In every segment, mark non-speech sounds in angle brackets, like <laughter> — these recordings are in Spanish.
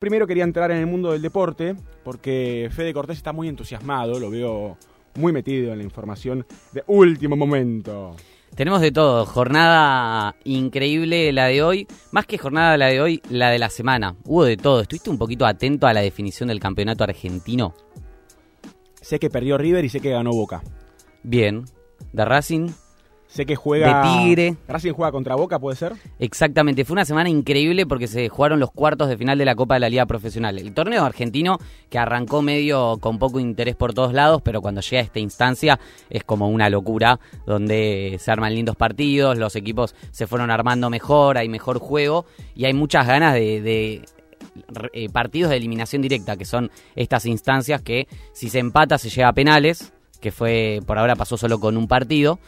Primero quería entrar en el mundo del deporte porque Fede Cortés está muy entusiasmado, lo veo muy metido en la información de último momento. Tenemos de todo, jornada increíble la de hoy, más que jornada la de hoy, la de la semana. Hubo de todo, ¿estuviste un poquito atento a la definición del campeonato argentino? Sé que perdió River y sé que ganó Boca. Bien, de Racing Sé que juega. De Tigre. Racing juega contra Boca, ¿puede ser? Exactamente. Fue una semana increíble porque se jugaron los cuartos de final de la Copa de la Liga Profesional. El torneo argentino que arrancó medio con poco interés por todos lados, pero cuando llega a esta instancia es como una locura, donde se arman lindos partidos, los equipos se fueron armando mejor, hay mejor juego y hay muchas ganas de, eh, partidos de eliminación directa, que son estas instancias que si se empata se llega a penales, que fue por ahora pasó solo con un partido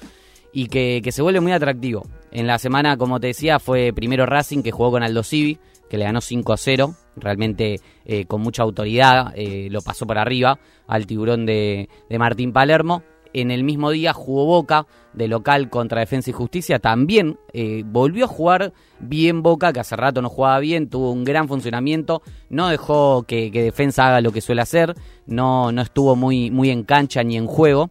y que, se vuelve muy atractivo. En la semana, como te decía, fue primero Racing que jugó con Aldo Civi, que le ganó 5 a 0, realmente eh, con mucha autoridad, eh, lo pasó por arriba al tiburón de, Martín Palermo. En el mismo día jugó Boca de local contra Defensa y Justicia. También eh, volvió a jugar bien Boca, que hace rato no jugaba bien, tuvo un gran funcionamiento, no dejó que, Defensa haga lo que suele hacer, no, no estuvo muy, muy en cancha ni en juego.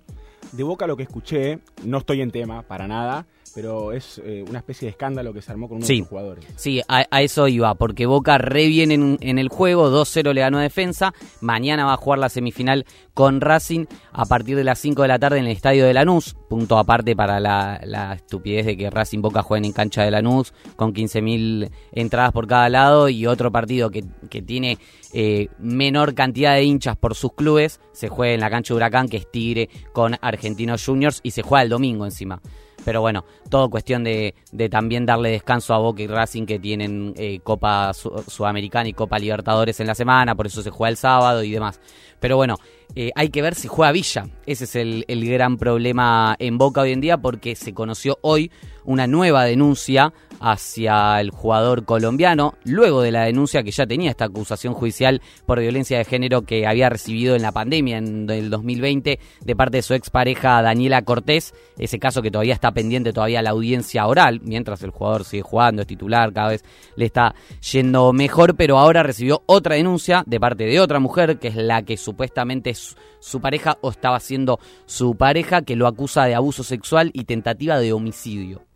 De Boca lo que escuché, no estoy en tema para nada, pero es eh, una especie de escándalo que se armó con uno de los jugadores. Sí, a, eso iba, porque Boca re bien en, el juego, 2-0 le ganó a defensa, mañana va a jugar la semifinal con Racing a partir de las 5 de la tarde en el estadio de Lanús, punto aparte para la, estupidez de que Racing Boca jueguen en cancha de Lanús, con 15.000 entradas por cada lado, y otro partido que, tiene eh, menor cantidad de hinchas por sus clubes, se juega en la cancha de Huracán, que es Tigre, con Argentinos Juniors, y se juega el domingo encima. Pero bueno, todo cuestión de, también darle descanso a Boca y Racing que tienen eh, Copa Sudamericana y Copa Libertadores en la semana, por eso se juega el sábado y demás. Pero bueno, eh, hay que ver si juega Villa. Ese es el gran problema en Boca hoy en día porque se conoció hoy una nueva denuncia hacia el jugador colombiano, luego de la denuncia que ya tenía esta acusación judicial por violencia de género que había recibido en la pandemia en el 2020 de parte de su expareja Daniela Cortés, ese caso que todavía está pendiente todavía la audiencia oral, mientras el jugador sigue jugando, es titular, cada vez le está yendo mejor, pero ahora recibió otra denuncia de parte de otra mujer, que es la que supuestamente es su pareja o estaba siendo su pareja, que lo acusa de abuso sexual y tentativa de homicidio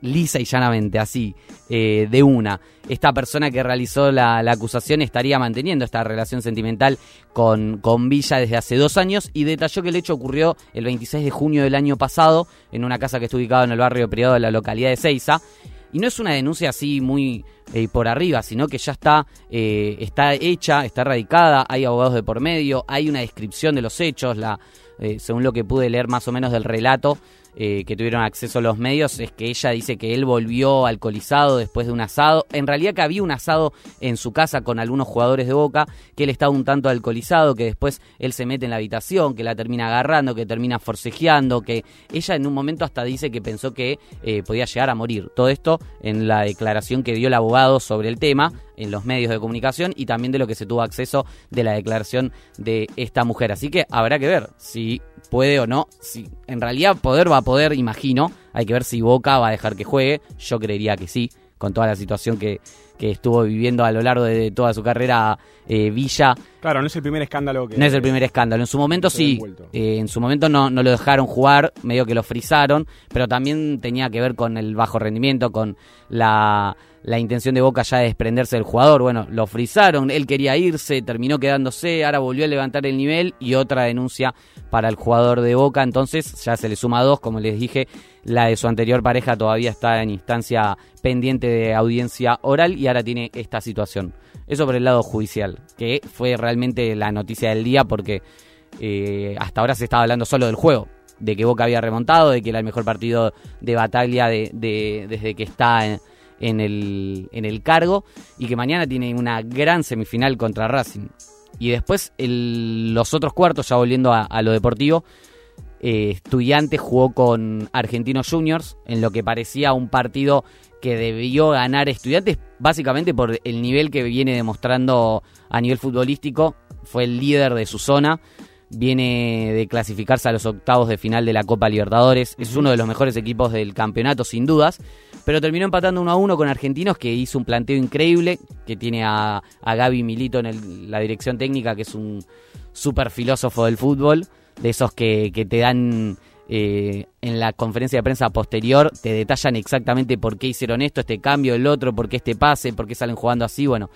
lisa y llanamente, así, eh, de una. Esta persona que realizó la, acusación estaría manteniendo esta relación sentimental con, con Villa desde hace dos años y detalló que el hecho ocurrió el 26 de junio del año pasado en una casa que está ubicada en el barrio privado de la localidad de Ceiza. Y no es una denuncia así muy eh, por arriba, sino que ya está, eh, está hecha, está radicada, hay abogados de por medio, hay una descripción de los hechos, la, según lo que pude leer más o menos del relato, eh, que tuvieron acceso a los medios es que ella dice que él volvió alcoholizado después de un asado. En realidad que había un asado en su casa con algunos jugadores de Boca, que él estaba un tanto alcoholizado, que después él se mete en la habitación, que la termina agarrando, que termina forcejeando, que ella en un momento hasta dice que pensó que eh, podía llegar a morir. Todo esto en la declaración que dio el abogado sobre el tema en los medios de comunicación y también de lo que se tuvo acceso de la declaración de esta mujer. Así que habrá que ver si puede o no. Si en realidad poder va a poder, imagino. Hay que ver si Boca va a dejar que juegue. Yo creería que sí, con toda la situación que, que estuvo viviendo a lo largo de toda su carrera eh, Villa. Claro, no es el primer escándalo que... No es el primer escándalo. En su momento sí, eh, en su momento no, no lo dejaron jugar, medio que lo frizaron, pero también tenía que ver con el bajo rendimiento, con la, la intención de Boca ya de desprenderse del jugador. Bueno, lo frizaron, él quería irse, terminó quedándose, ahora volvió a levantar el nivel y otra denuncia para el jugador de Boca. Entonces ya se le suma dos, como les dije, la de su anterior pareja todavía está en instancia pendiente de audiencia oral y ahora tiene esta situación. Eso por el lado judicial, que fue realmente la noticia del día porque eh, hasta ahora se estaba hablando solo del juego, de que Boca había remontado, de que era el mejor partido de batalla de, desde que está en el, en el cargo y que mañana tiene una gran semifinal contra Racing. Y después los otros cuartos, ya volviendo a, lo deportivo, eh, Estudiantes jugó con Argentinos Juniors en lo que parecía un partido que debió ganar Estudiantes básicamente por el nivel que viene demostrando a nivel futbolístico. Fue el líder de su zona viene de clasificarse a los octavos de final de la Copa Libertadores, es uno de los mejores equipos del campeonato sin dudas, pero terminó empatando 1 a 1 con Argentinos, que hizo un planteo increíble, que tiene a, a Gaby Milito en la dirección técnica, que es un súper filósofo del fútbol, de esos que, que te dan eh, en la conferencia de prensa posterior te detallan exactamente por qué hicieron esto, este cambio, el otro, por qué este pase, por qué salen jugando así. Bueno,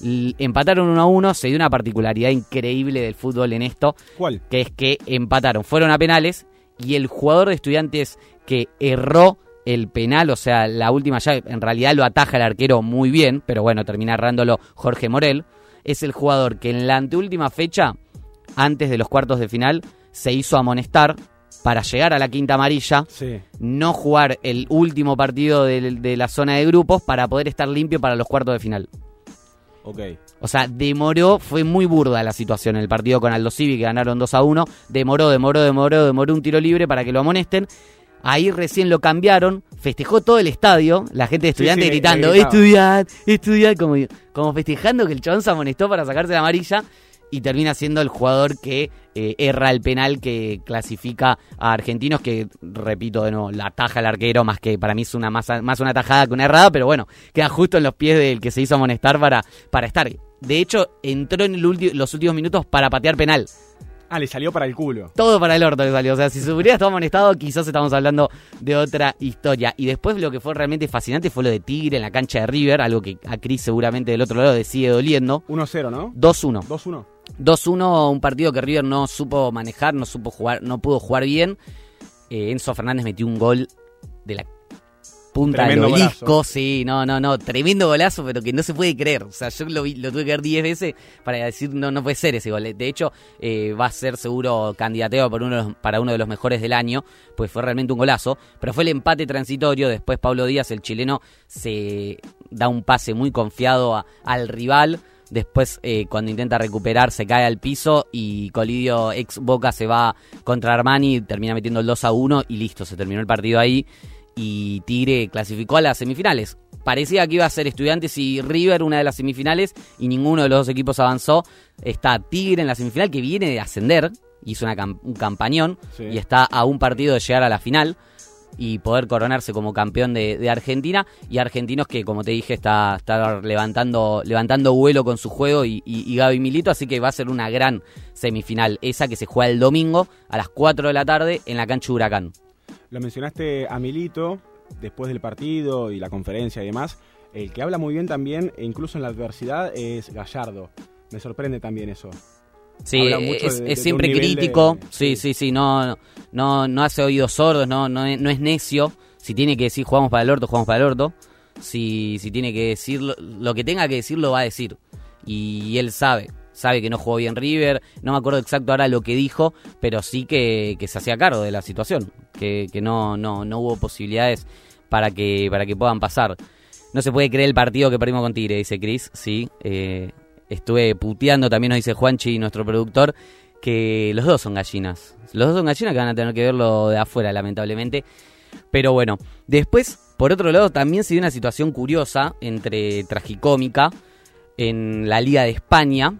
empataron uno a uno, se dio una particularidad increíble del fútbol en esto. ¿Cuál? Que es que empataron, fueron a penales y el jugador de estudiantes que erró el penal, o sea, la última llave, en realidad lo ataja el arquero muy bien, pero bueno, termina errándolo Jorge Morel, es el jugador que en la anteúltima fecha, antes de los cuartos de final, se hizo amonestar para llegar a la quinta amarilla, no jugar el último partido de, la zona de grupos para poder estar limpio para los cuartos de final. Ok. O sea, demoró, fue muy burda la situación en el partido con Aldo Civi, que ganaron 2 a 1. Demoró, demoró, demoró, demoró un tiro libre para que lo amonesten. Ahí recién lo cambiaron, festejó todo el estadio, la gente de estudiantes gritando, estudiad, estudiad, como, como festejando que el chabón se amonestó para sacarse la amarilla y termina siendo el jugador que eh, erra el penal que clasifica a argentinos, que repito de nuevo, la taja el arquero, más que para mí es una más, más una tajada que una errada, pero bueno, queda justo en los pies del que se hizo amonestar para, para estar. De hecho, entró en los últimos minutos para patear penal. Ah, le salió para el culo. Todo para el orto le salió. O sea, si se hubiera estado amonestado, quizás estamos hablando de otra historia. Y después lo que fue realmente fascinante fue lo de Tigre en la cancha de River, algo que a Cris seguramente del otro lado le sigue doliendo. 1-0, ¿no? 2-1. 2-1. 2-1, un partido que River no supo manejar, no supo jugar, no pudo jugar bien. Eh, Enzo Fernández metió un gol de la punta del obelisco, sí, no, no, no, tremendo golazo, pero que no se puede creer. O sea, yo lo, lo tuve que ver 10 veces para decir, no, no puede ser ese gol. De hecho, eh, va a ser seguro candidateo para uno, para uno de los mejores del año, pues fue realmente un golazo. Pero fue el empate transitorio, después Pablo Díaz, el chileno, se da un pase muy confiado al rival Después, eh, cuando intenta recuperar, se cae al piso y Colidio, ex Boca, se va contra Armani, termina metiendo el 2 a 1 y listo, se terminó el partido ahí. Y Tigre clasificó a las semifinales. Parecía que iba a ser Estudiantes y River una de las semifinales y ninguno de los dos equipos avanzó. Está Tigre en la semifinal que viene de ascender, hizo una un campañón y está a un partido de llegar a la final y poder coronarse como campeón de, Argentina. Y argentinos que, como te dije, está, está levantando, levantando vuelo con su juego y, y, Gaby Milito. Así que va a ser una gran semifinal. Esa que se juega el domingo a las 4 de la tarde en la cancha Huracán. Lo mencionaste a Milito después del partido y la conferencia y demás. El que habla muy bien también, e incluso en la adversidad, es Gallardo. Me sorprende también eso. Sí, es, siempre crítico. Sí, sí, sí, no, no, no hace oídos sordos, no, no, no es necio. Si tiene que decir jugamos para el orto, jugamos para el orto. Si, si tiene que decir lo, que tenga que decir, lo va a decir. Y, él sabe, sabe que no jugó bien River. No me acuerdo exacto ahora lo que dijo, pero sí que, que se hacía cargo de la situación. Que, no, no, no hubo posibilidades para que, para que puedan pasar. No se puede creer el partido que perdimos con Tigre, dice Chris. Sí, eh, estuve puteando, también nos dice Juanchi, nuestro productor, que los dos son gallinas. Los dos son gallinas que van a tener que verlo de afuera, lamentablemente. Pero bueno, después, por otro lado, también se dio una situación curiosa entre tragicómica en la Liga de España,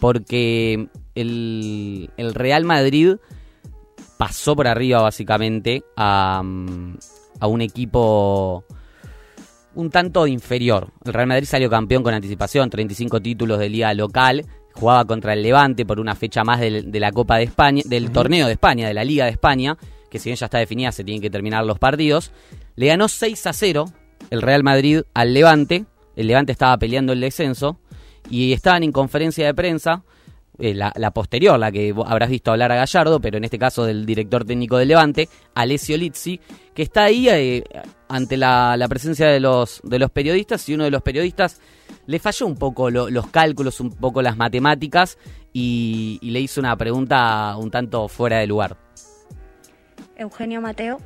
porque el, el Real Madrid pasó por arriba básicamente a, a un equipo un tanto inferior. El Real Madrid salió campeón con anticipación, 35 títulos de liga local, jugaba contra el Levante por una fecha más de la Copa de España, del torneo de España, de la Liga de España, que si bien ya está definida se tienen que terminar los partidos. Le ganó 6 a 0 el Real Madrid al Levante, el Levante estaba peleando el descenso y estaban en conferencia de prensa eh, la, posterior, la que habrás visto hablar a Gallardo, pero en este caso del director técnico del Levante, Alessio Lizzi, que está ahí eh, ante la, presencia de los, de los periodistas y uno de los periodistas le falló un poco los cálculos, un poco las matemáticas y, le hizo una pregunta un tanto fuera de lugar. Eugenio Mateo.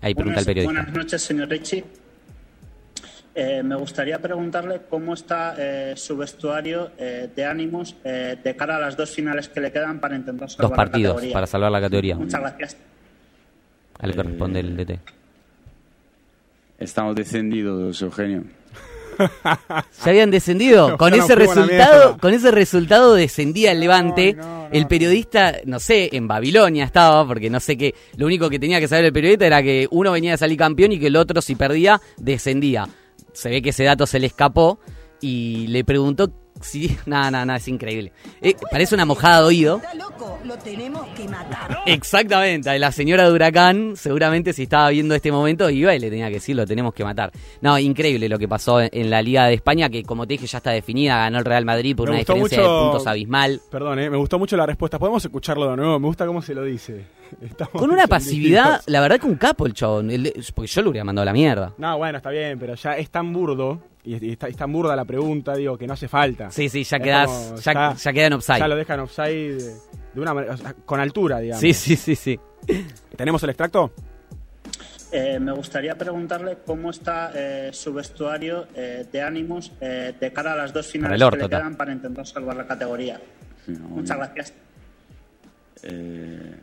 Ahí pregunta el periodista. Buenas noches, señor Ricci. Eh, me gustaría preguntarle cómo está eh, su vestuario eh, de ánimos de cara a las dos finales que le quedan para intentar salvar Dos partidos para salvar la categoría. Muchas gracias. Al que responde el DT. Estamos descendidos, Eugenio. <laughs> Se habían descendido. Con ese resultado, con ese resultado descendía el Levante. No, no, el periodista, no sé, en Babilonia estaba, porque no sé qué. Lo único que tenía que saber el periodista era que uno venía de salir campeón y que el otro, si perdía, descendía. Se ve que ese dato se le escapó y le preguntó si. <laughs> Nada, nada, nada, es increíble. Eh, parece una mojada de oído. Está loco, lo tenemos que matar. <laughs> Exactamente, la señora de Huracán seguramente si estaba viendo este momento iba y le tenía que decir lo tenemos que matar. No, increíble lo que pasó en, en la Liga de España, que como te dije ya está definida, ganó el Real Madrid por Me una diferencia mucho- de puntos abismal. Perdón, eh, me gustó mucho la respuesta. ¿Podemos escucharlo de nuevo? Me gusta cómo se lo dice. <laughs> Estamos Con una pasividad, distintos- la verdad que un capo el chabón, el- porque yo lo hubiera mandado a la mierda. No, bueno, está bien, pero ya es tan burdo y es, y está, es tan burda la pregunta, digo, que no hace falta. Sí, sí, ya quedás, como, ya, ya queda en offside. Ya lo dejan offside de, de una manera, o sea, con altura, digamos. Sí, sí, sí, sí. ¿Tenemos el extracto? Eh, me gustaría preguntarle cómo está eh, su vestuario eh, de ánimos eh, de cara a las dos finales el orto, que le quedan para intentar salvar la categoría. No, Muchas gracias. eh,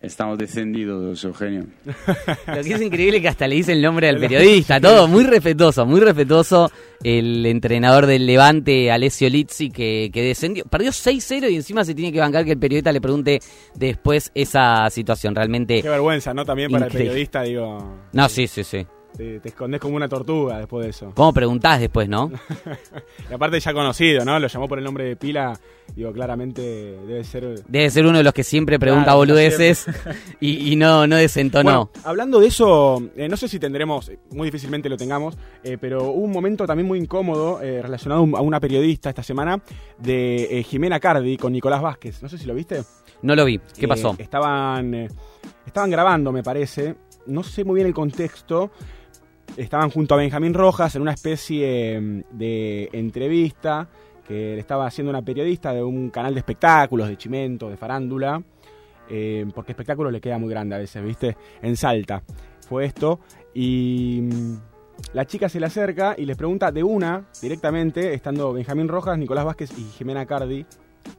estamos descendidos, Eugenio. <laughs> Lo que es increíble es que hasta le dice el nombre al <laughs> periodista, todo muy respetuoso, muy respetuoso. El entrenador del Levante, Alessio Lizzi, que, que descendió, perdió 6-0 y encima se tiene que bancar que el periodista le pregunte después esa situación. Realmente. Qué vergüenza, ¿no? También para Increíble. el periodista, digo, No, sí, sí, sí. Te, te escondes como una tortuga después de eso. ¿Cómo preguntás después, no? <laughs> Y aparte ya conocido, ¿no? Lo llamó por el nombre de pila, digo, claramente debe ser... Debe ser uno de los que siempre pregunta Claro, boludeces <laughs> y, y no, no desentonó. Bueno, hablando de eso, eh, no sé si tendremos, eh, muy difícilmente lo tengamos, eh, pero hubo un momento también muy incómodo eh, relacionado a una periodista esta semana de Jimena Cardi con Nicolás Vázquez. No sé si lo viste. No lo vi. ¿Qué pasó? estaban, estaban grabando, me parece. No sé muy bien el contexto. Estaban junto a Benjamín Rojas en una especie mm, de entrevista que le estaba haciendo una periodista de un canal de espectáculos, de chimento, de farándula. eh, porque espectáculo le queda muy grande a veces, ¿viste? En Salta fue esto. Y mm, la chica se le acerca y les pregunta de una, directamente, estando Benjamín Rojas, Nicolás Vázquez y Jimena Cardi,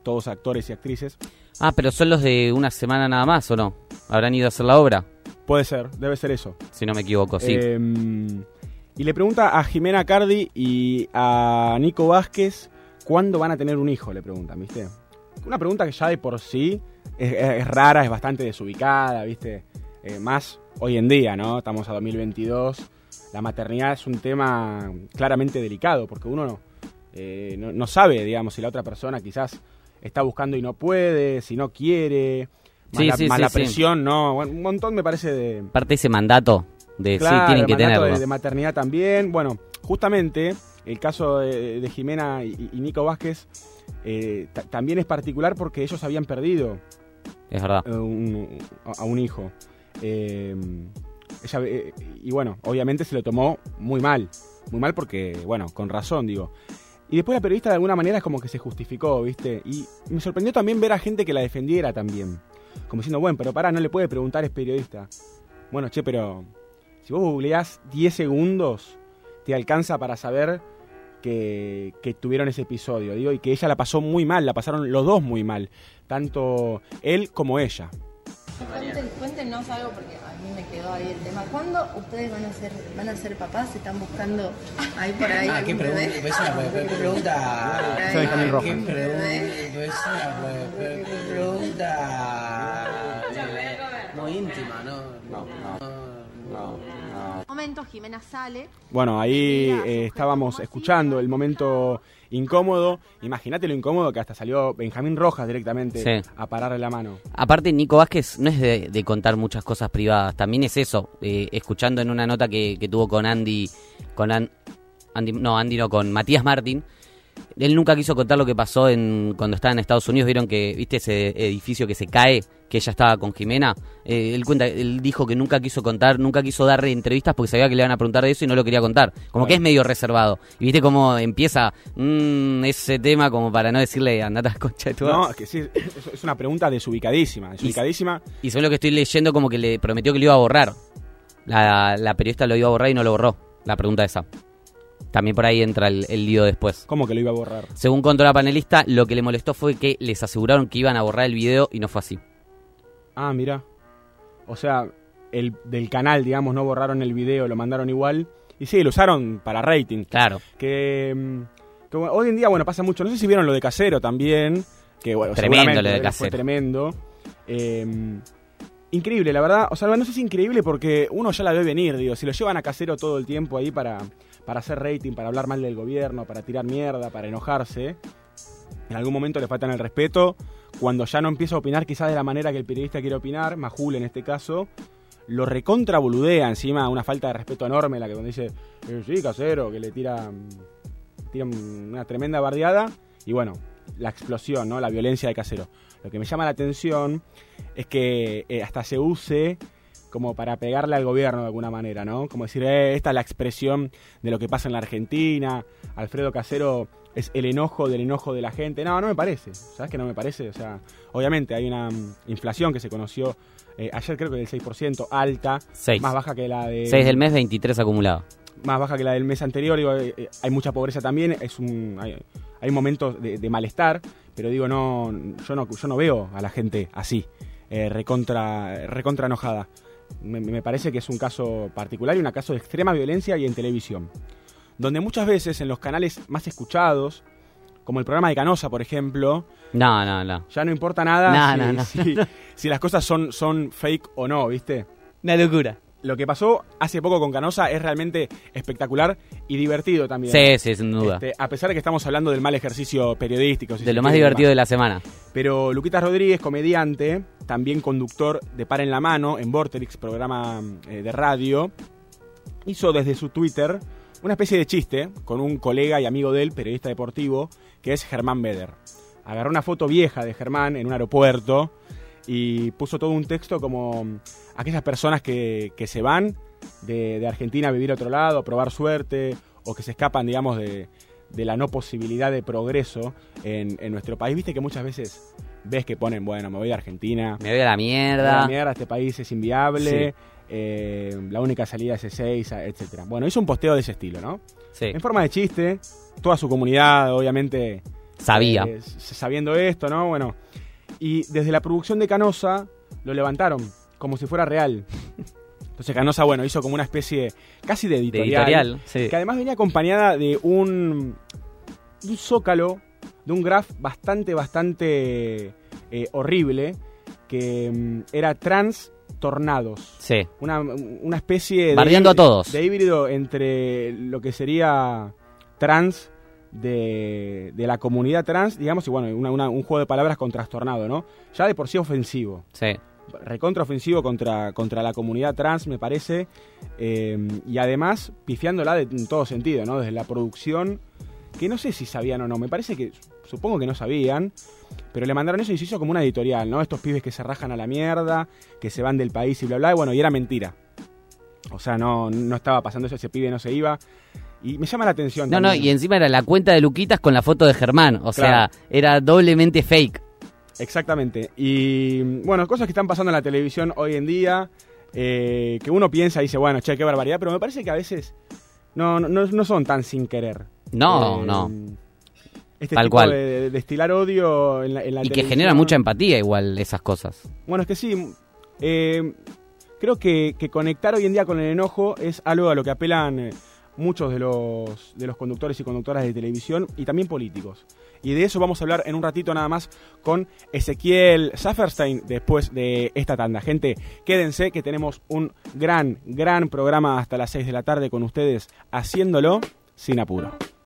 todos actores y actrices. Ah, pero son los de una semana nada más, ¿o no? ¿Habrán ido a hacer la obra? Puede ser, debe ser eso. Si no me equivoco, sí. Eh, y le pregunta a Jimena Cardi y a Nico Vázquez cuándo van a tener un hijo, le preguntan, ¿viste? Una pregunta que ya de por sí es, es rara, es bastante desubicada, ¿viste? Eh, más hoy en día, ¿no? Estamos a 2022. La maternidad es un tema claramente delicado porque uno no, eh, no, no sabe, digamos, si la otra persona quizás está buscando y no puede, si no quiere. Más Sí, la, sí, más sí, la sí. presión, ¿no? Bueno, un montón me parece de, Aparte ese mandato de Claro, sí, tienen que tenerlo. de, de maternidad también. Bueno, justamente el caso de, de Jimena y, y Nico Vázquez eh, ta- también es particular porque ellos habían perdido Es verdad. eh, un- a a un hijo. Eh, ella, eh, y bueno, obviamente se lo tomó muy mal. Muy mal porque, bueno, con razón, digo. Y después la periodista de alguna manera es como que se justificó, ¿viste? Y me sorprendió también ver a gente que la defendiera también. Como diciendo, bueno, pero pará, no le puede preguntar, es periodista. Bueno, che, pero si vos googleás 10 segundos, te alcanza para saber que, que tuvieron ese episodio, digo, y que ella la pasó muy mal, la pasaron los dos muy mal, tanto él como ella. Cuéntenos algo porque el tema. ¿Cuándo ustedes van a ser van a ser papás? ¿Están buscando ahí por ahí? Ah, qué pregunta, bebé? es una pregunta. Qué pregunta muy íntima, ¿no? No, no. Momento Jimena sale. Bueno, ahí eh, estábamos escuchando el momento incómodo. Imagínate lo incómodo que hasta salió Benjamín Rojas directamente Sí. a pararle la mano. Aparte, Nico Vázquez no es de, de contar muchas cosas privadas, también es eso. eh, escuchando en una nota que, que tuvo con Andy, con An- Andy, no, Andy no, con Matías Martín, él nunca quiso contar lo que pasó en cuando estaba en Estados Unidos. Vieron que, viste ese edificio que se cae, que ella estaba con Jimena. Eh, él cuenta, él dijo que nunca quiso contar, nunca quiso dar entrevistas porque sabía que le iban a preguntar de eso y no lo quería contar. Como que es medio reservado. Y viste cómo empieza mm, ese tema como para no decirle andate a concha de tu No, madre". es que sí, es, una pregunta desubicadísima, desubicadísima. Y según lo que estoy leyendo, como que le prometió que lo iba a borrar. La, la periodista lo iba a borrar y no lo borró. La pregunta esa. También por ahí entra el, el lío después. ¿Cómo que lo iba a borrar? Según contó la panelista, lo que le molestó fue que les aseguraron que iban a borrar el video y no fue así. Ah, mira. O sea, el del canal, digamos, no borraron el video, lo mandaron igual Y sí, lo usaron para rating. Claro. Que, mm, que hoy en día, bueno, pasa mucho. No sé si vieron lo de Casero también. Que bueno, Tremendo lo de fue Casero. tremendo. Eh, increíble, la verdad. O sea, no sé si increíble porque uno ya la ve venir, digo. Si lo llevan a Casero todo el tiempo ahí para, para hacer rating, para hablar mal del gobierno, para tirar mierda, para enojarse. En algún momento le faltan el respeto. Cuando ya no empieza a opinar quizás de la manera que el periodista quiere opinar, Majul en este caso, lo recontra boludea encima, una falta de respeto enorme, la que cuando dice, eh, sí, casero, que le tira, tira una tremenda bardeada, y bueno, la explosión, ¿no? La violencia de casero. Lo que me llama la atención es que eh, hasta se use como para pegarle al gobierno de alguna manera, ¿no? Como decir, eh, esta es la expresión de lo que pasa en la Argentina, Alfredo Casero es el enojo del enojo de la gente. No, no me parece, ¿sabes que no me parece? O sea, obviamente hay una mm, inflación que se conoció eh, ayer creo que del 6%, alta, Seis. más baja que la de... 6 del mes, 23 acumulado. Más baja que la del mes anterior, digo, eh, eh, hay mucha pobreza también, es un, hay, hay momentos de, de malestar, pero digo, no, yo no, yo no veo a la gente así, recontra, recontra enojada. Me, me parece que es un caso particular y un caso de extrema violencia y en televisión. Donde muchas veces en los canales más escuchados, como el programa de Canosa, por ejemplo, No, no, no. ya no importa nada No, si, no, no. si- si las cosas son, son fake o no, ¿viste? Una locura. Lo que pasó hace poco con Canosa es realmente espectacular y divertido también. Sí, sí, sin duda. Este, a pesar de que estamos hablando del mal ejercicio periodístico. si de lo más divertido de la semana. Pero Luquitas Rodríguez, comediante, también conductor de Par en la Mano en Vorterix, programa eh, de radio, hizo desde su Twitter una especie de chiste con un colega y amigo de él, periodista deportivo, que es Germán Beder. Agarró una foto vieja de Germán en un aeropuerto y puso todo un texto como aquellas personas que, que se van de, de Argentina a vivir a otro lado, a probar suerte, o que se escapan, digamos, de, de la no posibilidad de progreso en, en nuestro país. Viste que muchas veces ves que ponen, bueno, me voy a Argentina, Me voy a la me voy a mierda. la mierda, este país es inviable, Sí. eh, la única salida es E6, etcétera. Bueno, hizo un posteo de ese estilo, ¿no? Sí. En forma de chiste, toda su comunidad, obviamente, Sabía. eh, sabiendo esto, ¿no? Bueno, y desde la producción de Canosa lo levantaron como si fuera real. Entonces Canosa, bueno, hizo como una especie casi de de editorial. editorial. Sí. Que además venía acompañada de un, de un zócalo, de un graph bastante, bastante eh, horrible, que mm, era trans tornados. Sí. Una, una especie de... Bardeando a todos. De híbrido entre lo que sería trans de, de la comunidad trans, digamos, y bueno, una- una- un juego de palabras con trastornado, ¿no? Ya de por sí ofensivo Sí. recontra ofensivo contra, contra la comunidad trans, me parece, eh, y además pifiándola de, en todo sentido, ¿no? Desde la producción, que no sé si sabían o no, me parece que, supongo que no sabían, pero le mandaron eso y se hizo como una editorial, ¿no? Estos pibes que se rajan a la mierda, que se van del país y bla, bla, y bueno, y era mentira. O sea, no, no estaba pasando eso, ese pibe no se iba. Y me llama la atención. No, no, y encima era la cuenta de Luquitas con la foto de Germán. O sea, era doblemente fake. Exactamente. Y bueno, cosas que están pasando en la televisión hoy en día, eh, que uno piensa y dice, bueno, che, qué barbaridad, pero me parece que a veces no, no, no son tan sin querer. No, Eh, no. Este Tal tipo cual. De, de destilar odio en la, en la Y que genera mucha empatía igual esas cosas. Bueno, es que sí. eh, creo que, que conectar hoy en día con el enojo es algo a lo que apelan eh, muchos de los, de los conductores y conductoras de televisión y también políticos. Y de eso vamos a hablar en un ratito nada más con Ezequiel Safferstein después de esta tanda. Gente, quédense que tenemos un gran, gran programa hasta las 6 de la tarde con ustedes haciéndolo sin apuro.